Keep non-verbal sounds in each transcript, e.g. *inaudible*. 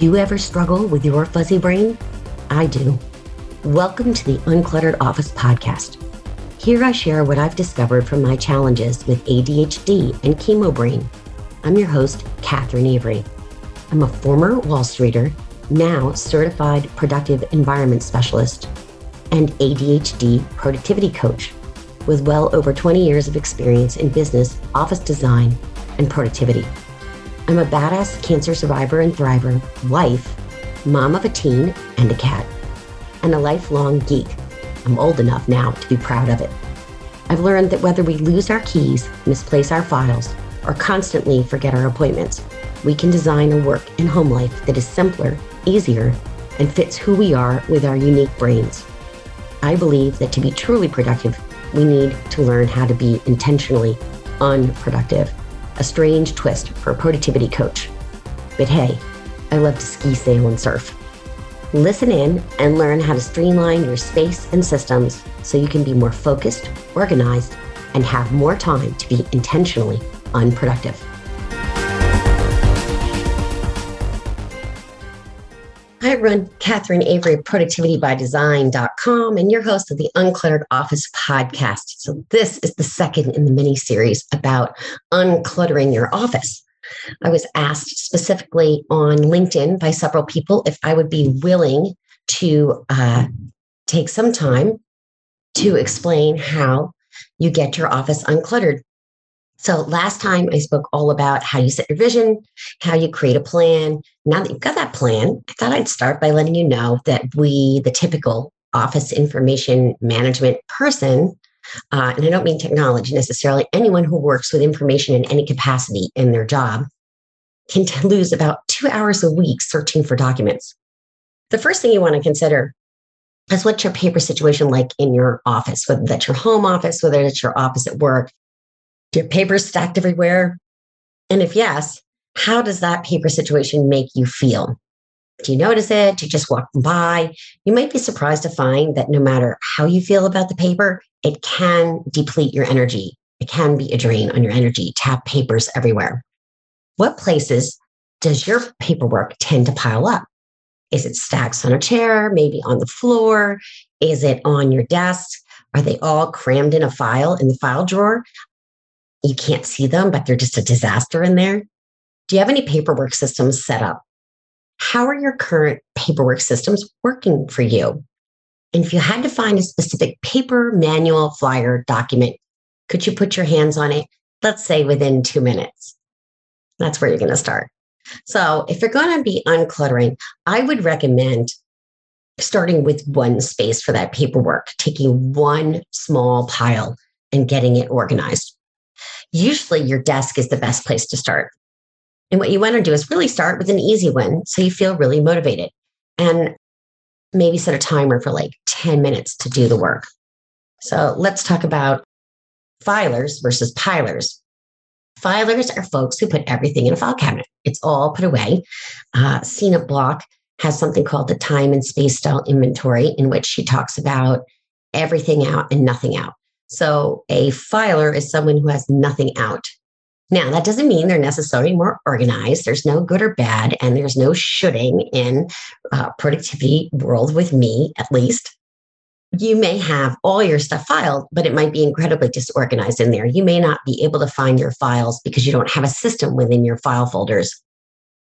You ever struggle with your fuzzy brain? I do. Welcome to the Uncluttered Office podcast. Here I share what I've discovered from my challenges with ADHD and chemo brain. I'm your host, Catherine Avery. I'm a former Wall Streeter, now certified productive environment specialist, and ADHD productivity coach with well over 20 years of experience in business, office design, and productivity. I'm a badass cancer survivor and thriver, wife, mom of a teen and a cat, and a lifelong geek. I'm old enough now to be proud of it. I've learned that whether we lose our keys, misplace our files, or constantly forget our appointments, we can design a work and home life that is simpler, easier, and fits who we are with our unique brains. I believe that to be truly productive, we need to learn how to be intentionally unproductive, a strange twist for a productivity coach. But hey, I love to ski, sail, and surf. Listen in and learn how to streamline your space and systems so you can be more focused, organized, and have more time to be intentionally unproductive. Run Catherine Avery, productivitybydesign.com, and your host of the Uncluttered Office podcast. So, this is the second in the mini series about uncluttering your office. I was asked specifically on LinkedIn by several people if I would be willing to uh, take some time to explain how you get your office uncluttered. So last time I spoke all about how you set your vision, how you create a plan. Now that you've got that plan, I thought I'd start by letting you know that we, the typical office information management person, uh, and I don't mean technology necessarily, anyone who works with information in any capacity in their job can t- lose about two hours a week searching for documents. The first thing you want to consider is what's your paper situation like in your office, whether that's your home office, whether it's your office at work, do your papers stacked everywhere? And if yes, how does that paper situation make you feel? Do you notice it? Do you just walk by? You might be surprised to find that no matter how you feel about the paper, it can deplete your energy. It can be a drain on your energy to have papers everywhere. What places does your paperwork tend to pile up? Is it stacks on a chair, maybe on the floor? Is it on your desk? Are they all crammed in a file in the file drawer? You can't see them, but they're just a disaster in there. Do you have any paperwork systems set up? How are your current paperwork systems working for you? And if you had to find a specific paper, manual, flyer, document, could you put your hands on it? Let's say within two minutes. That's where you're going to start. So, if you're going to be uncluttering, I would recommend starting with one space for that paperwork, taking one small pile and getting it organized usually your desk is the best place to start. And what you want to do is really start with an easy one so you feel really motivated and maybe set a timer for like 10 minutes to do the work. So let's talk about filers versus pilers. Filers are folks who put everything in a file cabinet. It's all put away. Uh, CNET Block has something called the time and space style inventory, in which she talks about everything out and nothing out. So a filer is someone who has nothing out. Now, that doesn't mean they're necessarily more organized. There's no good or bad, and there's no shoulding in uh, productivity world with me, at least. You may have all your stuff filed, but it might be incredibly disorganized in there. You may not be able to find your files because you don't have a system within your file folders.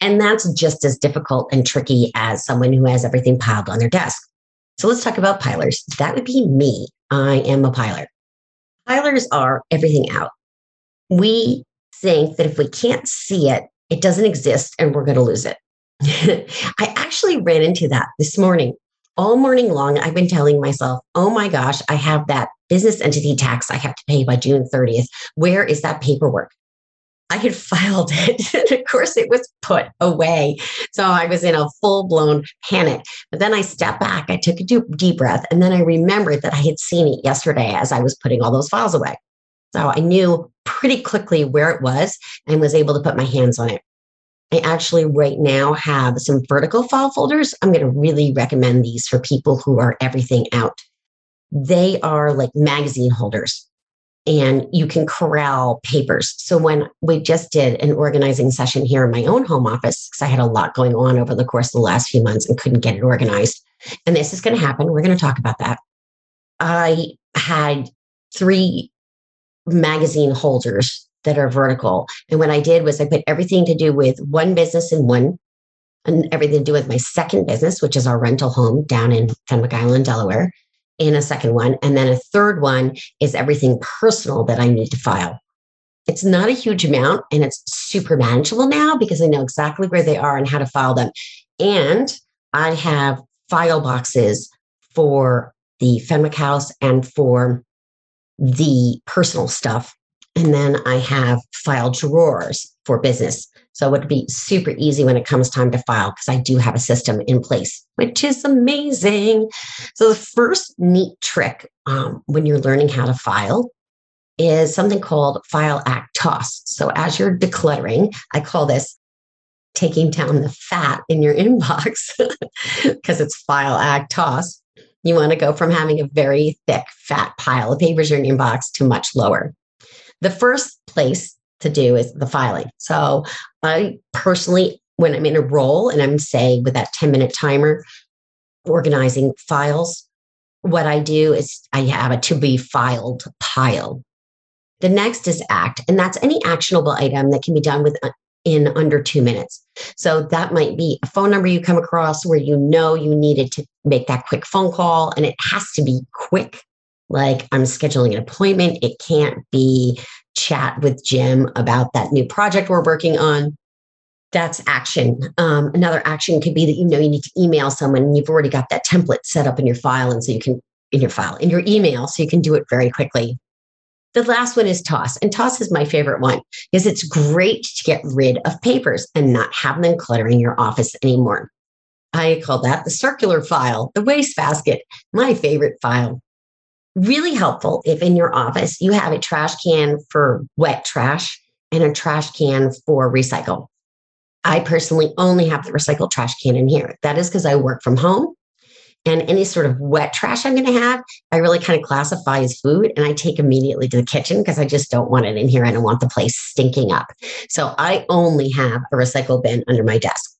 And that's just as difficult and tricky as someone who has everything piled on their desk. So let's talk about pilers. That would be me. I am a piler. Pilers are everything out. We think that if we can't see it, it doesn't exist and we're going to lose it. *laughs* I actually ran into that this morning. All morning long, I've been telling myself, oh my gosh, I have that business entity tax I have to pay by June 30th. Where is that paperwork? I had filed it. *laughs* of course, it was put away. So I was in a full blown panic. But then I stepped back, I took a deep breath, and then I remembered that I had seen it yesterday as I was putting all those files away. So I knew pretty quickly where it was and was able to put my hands on it. I actually right now have some vertical file folders. I'm going to really recommend these for people who are everything out. They are like magazine holders. And you can corral papers. So when we just did an organizing session here in my own home office, because I had a lot going on over the course of the last few months and couldn't get it organized. And this is going to happen. We're going to talk about that. I had three magazine holders that are vertical. And what I did was I put everything to do with one business in one and everything to do with my second business, which is our rental home down in Fenwick Island, Delaware, in a second one. And then a third one is everything personal that I need to file. It's not a huge amount and it's super manageable now because I know exactly where they are and how to file them. And I have file boxes for the Fenwick House and for the personal stuff. And then I have file drawers for business. So it would be super easy when it comes time to file because I do have a system in place, which is amazing. So the first neat trick um, when you're learning how to file is something called file act toss. So as you're decluttering, I call this taking down the fat in your *laughs* inbox because it's file act toss. You want to go from having a very thick, fat pile of papers in your inbox to much lower. The first place to do is the filing. So I personally, when I'm in a role and I'm say with that 10 minute timer, organizing files, what I do is I have a to be filed pile. The next is act, and that's any actionable item that can be done with uh, in under two minutes. So that might be a phone number you come across where you know you needed to make that quick phone call, and it has to be quick. Like I'm scheduling an appointment. It can't be chat with Jim about that new project we're working on. That's action. Um, another action could be that you know you need to email someone and you've already got that template set up in your file. And so you can, in your file, in your email, so you can do it very quickly. The last one is toss. And toss is my favorite one because it's great to get rid of papers and not have them cluttering your office anymore. I call that the circular file, the wastebasket, my favorite file really helpful if in your office you have a trash can for wet trash and a trash can for recycle. I personally only have the recycled trash can in here. That is because I work from home and any sort of wet trash I'm going to have, I really kind of classify as food and I take immediately to the kitchen because I just don't want it in here. I don't want the place stinking up. So I only have a recycle bin under my desk,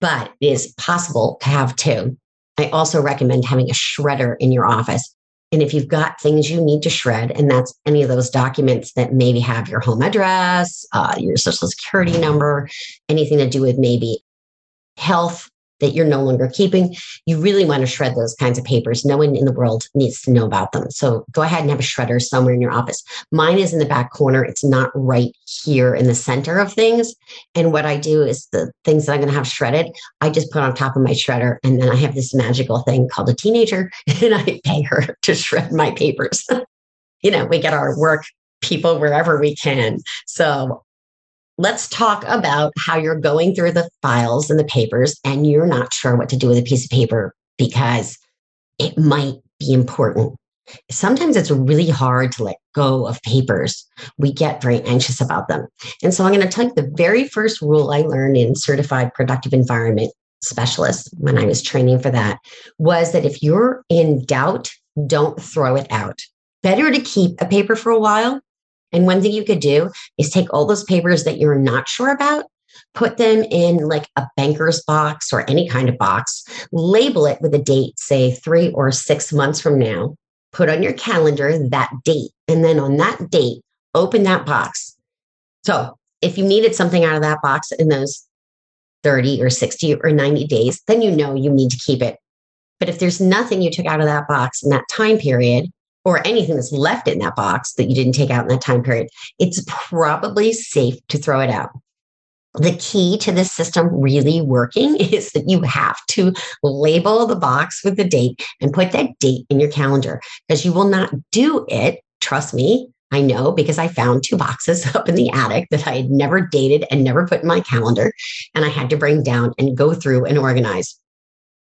but it is possible to have two. I also recommend having a shredder in your office and if you've got things you need to shred, and that's any of those documents that maybe have your home address, uh, your social security number, anything to do with maybe health that you're no longer keeping, you really want to shred those kinds of papers. No one in the world needs to know about them. So go ahead and have a shredder somewhere in your office. Mine is in the back corner. It's not right here in the center of things. And what I do is the things that I'm going to have shredded, I just put on top of my shredder. And then I have this magical thing called a teenager, *laughs* and I pay her to shred my papers. *laughs* you know, we get our work people wherever we can. So let's talk about how you're going through the files and the papers and you're not sure what to do with a piece of paper because it might be important. Sometimes it's really hard to let go of papers. We get very anxious about them. And so I'm going to tell you the very first rule I learned in certified productive environment specialist when I was training for that was that if you're in doubt, don't throw it out. Better to keep a paper for a while and one thing you could do is take all those papers that you're not sure about, put them in like a banker's box or any kind of box, label it with a date, say three or six months from now, put on your calendar that date. And then on that date, open that box. So if you needed something out of that box in those 30 or 60 or 90 days, then you know you need to keep it. But if there's nothing you took out of that box in that time period, or anything that's left in that box that you didn't take out in that time period, it's probably safe to throw it out. The key to this system really working *laughs* is that you have to label the box with the date and put that date in your calendar because you will not do it. Trust me, I know because I found two boxes *laughs* up in the attic that I had never dated and never put in my calendar. And I had to bring down and go through and organize.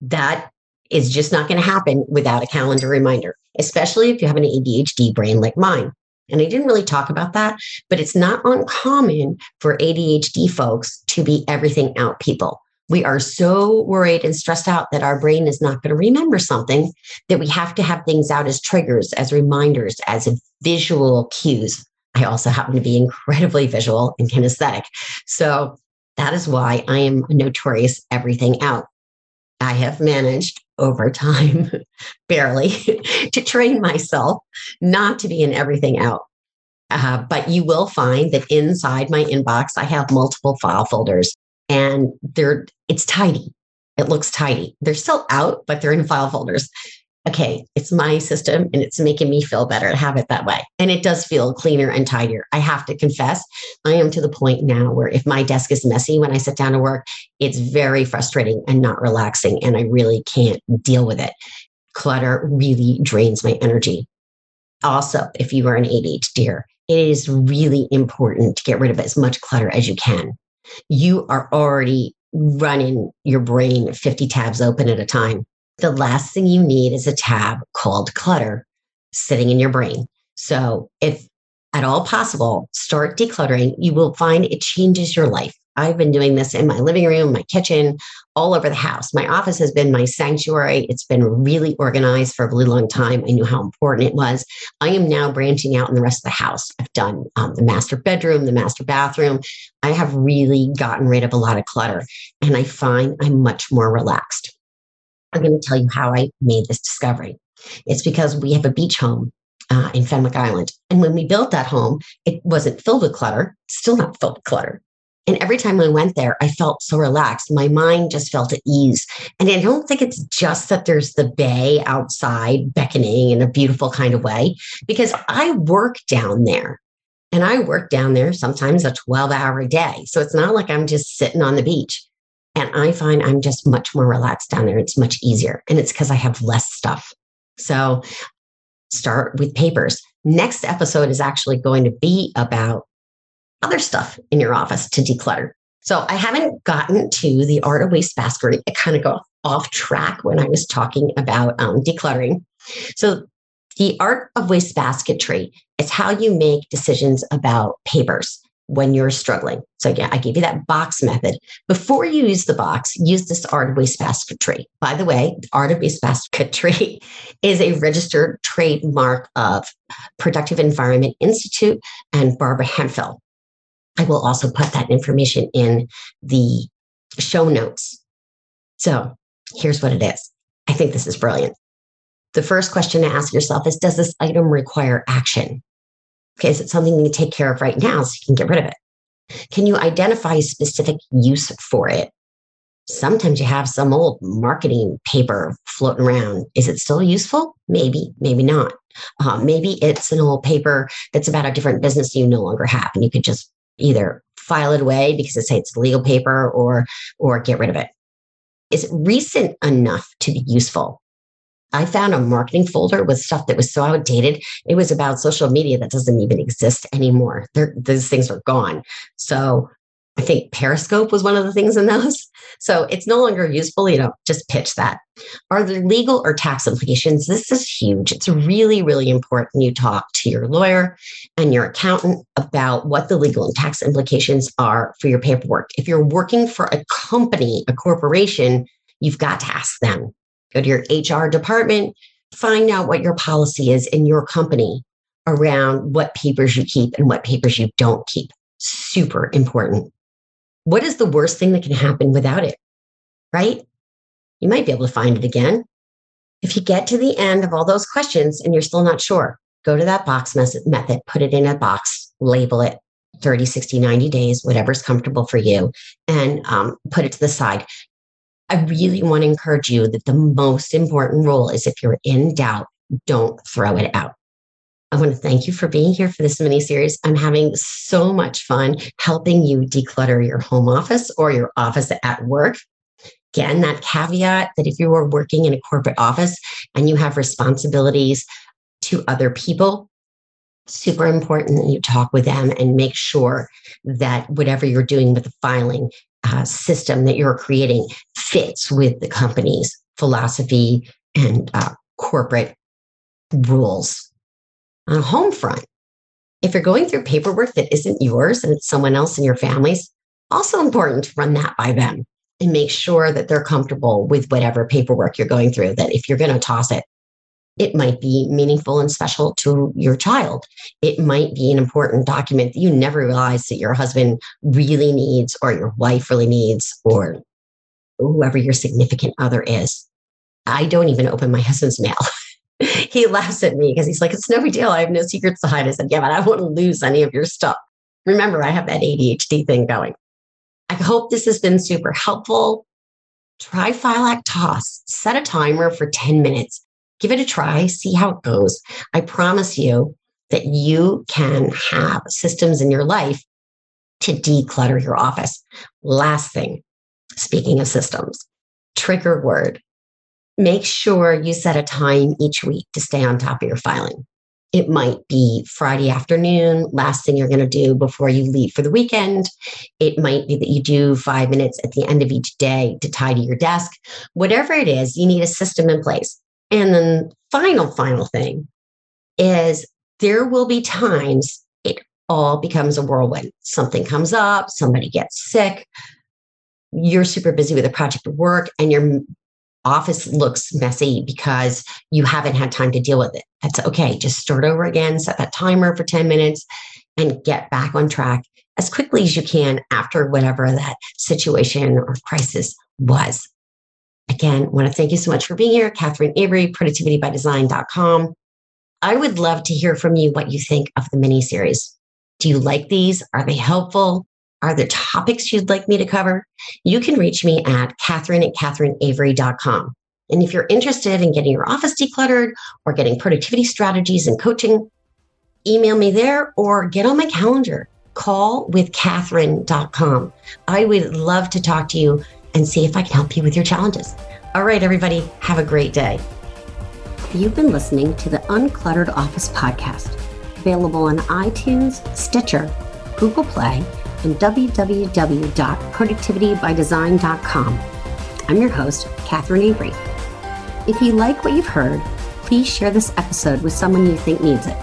That is just not going to happen without a calendar reminder, especially if you have an ADHD brain like mine. And I didn't really talk about that, but it's not uncommon for ADHD folks to be everything out people. We are so worried and stressed out that our brain is not going to remember something that we have to have things out as triggers, as reminders, as visual cues. I also happen to be incredibly visual and kinesthetic. So that is why I am notorious everything out. I have managed over time, *laughs* barely, *laughs* to train myself not to be in everything out. Uh, but you will find that inside my inbox, I have multiple file folders and they're it's tidy. It looks tidy. They're still out, but they're in file folders. Okay, it's my system and it's making me feel better to have it that way. And it does feel cleaner and tidier. I have to confess, I am to the point now where if my desk is messy when I sit down to work, it's very frustrating and not relaxing. And I really can't deal with it. Clutter really drains my energy. Also, if you are an ADHD, it is really important to get rid of as much clutter as you can you are already running your brain 50 tabs open at a time. The last thing you need is a tab called clutter sitting in your brain. So, if at all possible, start decluttering, you will find it changes your life. I've been doing this in my living room, my kitchen, all over the house. My office has been my sanctuary. It's been really organized for a really long time. I knew how important it was. I am now branching out in the rest of the house. I've done um, the master bedroom, the master bathroom. I have really gotten rid of a lot of clutter and I find I'm much more relaxed. I'm going to tell you how I made this discovery. It's because we have a beach home uh, in Fenwick Island. And when we built that home, it wasn't filled with clutter, still not filled with clutter. And every time I went there, I felt so relaxed. My mind just felt at ease. And I don't think it's just that there's the bay outside beckoning in a beautiful kind of way, because I work down there and I work down there sometimes a 12 hour day. So it's not like I'm just sitting on the beach. And I find I'm just much more relaxed down there. It's much easier. And it's because I have less stuff. So start with papers. Next episode is actually going to be about other stuff in your office to declutter. So I haven't gotten to the art of wastebasketry. It kind of got off track when I was talking about um, decluttering. So the art of wastebasketry is how you make decisions about papers when you're struggling. So yeah, I gave you that box method. Before you use the box, use this art of wastebasketry. By the way, art of wastebasketry *laughs* is a registered trademark of Productive Environment Institute and Barbara Hemphill. I will also put that information in the show notes. So here's what it is. I think this is brilliant. The first question to ask yourself is Does this item require action? Okay, is it something you can take care of right now so you can get rid of it? Can you identify a specific use for it? Sometimes you have some old marketing paper floating around. Is it still useful? Maybe, maybe not. Uh, maybe it's an old paper that's about a different business you no longer have, and you could just either file it away because it's says it's legal paper or or get rid of it. Is it recent enough to be useful? I found a marketing folder with stuff that was so outdated. It was about social media that doesn't even exist anymore. They're, those things are gone. So I think Periscope was one of the things in those. *laughs* So it's no longer useful, you know, just pitch that. Are there legal or tax implications? This is huge. It's really, really important you talk to your lawyer and your accountant about what the legal and tax implications are for your paperwork. If you're working for a company, a corporation, you've got to ask them. Go to your HR department, find out what your policy is in your company around what papers you keep and what papers you don't keep. Super important. What is the worst thing that can happen without it? Right? You might be able to find it again. If you get to the end of all those questions and you're still not sure, go to that box method, put it in a box, label it 30, 60, 90 days, whatever's comfortable for you, and um, put it to the side. I really want to encourage you that the most important rule is if you're in doubt, don't throw it out. I want to thank you for being here for this mini series. I'm having so much fun helping you declutter your home office or your office at work. Again, that caveat that if you are working in a corporate office and you have responsibilities to other people, super important that you talk with them and make sure that whatever you're doing with the filing uh, system that you're creating fits with the company's philosophy and uh, corporate rules on home front. If you're going through paperwork that isn't yours and it's someone else in your family's, also important to run that by them. and make sure that they're comfortable with whatever paperwork you're going through. That if you're going to toss it, it might be meaningful and special to your child. It might be an important document that you never realized that your husband really needs, or your wife really needs, or whoever your significant other is. I don't even open my husband's mail. *laughs* he laughs at me because he's like, it's no big deal. I have no secrets to hide. I said, yeah, but I won't lose any of your stuff. Remember, I have that ADHD thing going. I hope this has been super helpful. Try File Toss. Set a timer for 10 minutes. Give it a try. See how it goes. I promise you that you can have systems in your life to declutter your office. Last thing, speaking of systems, trigger word. Make sure you set a time each week to stay on top of your filing. It might be Friday afternoon, last thing you're going to do before you leave for the weekend. It might be that you do five minutes at the end of each day to tidy your desk. Whatever it is, you need a system in place. And then, final, final thing is there will be times it all becomes a whirlwind. Something comes up, somebody gets sick, you're super busy with a project at work, and your office looks messy because you haven't had time to deal with it. That's okay. Just start over again, set that timer for 10 minutes, and get back on track as quickly as you can after whatever that situation or crisis was. Again, I want to thank you so much for being here. Catherine Avery, productivitybydesign.com. I would love to hear from you what you think of the mini series. Do you like these? Are they helpful? Are there topics you'd like me to cover? You can reach me at Catherine at CatherineAvery.com. And if you're interested in getting your office decluttered or getting productivity strategies and coaching, email me there or get on my calendar. Call with Catherine.com. I would love to talk to you and see if I can help you with your challenges. All right, everybody, have a great day. You've been listening to the Uncluttered Office Podcast, available on iTunes, Stitcher, Google Play, and www.productivitybydesign.com. I'm your host, Catherine Avery. If you like what you've heard, please share this episode with someone you think needs it.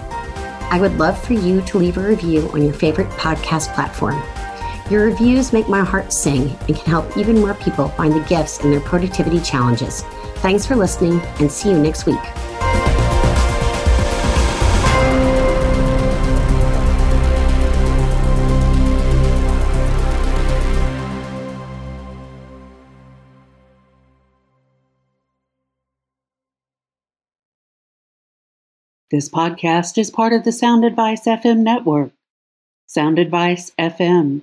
I would love for you to leave a review on your favorite podcast platform. Your reviews make my heart sing and can help even more people find the gifts in their productivity challenges. Thanks for listening and see you next week. This podcast is part of the Sound Advice FM network. Sound Advice FM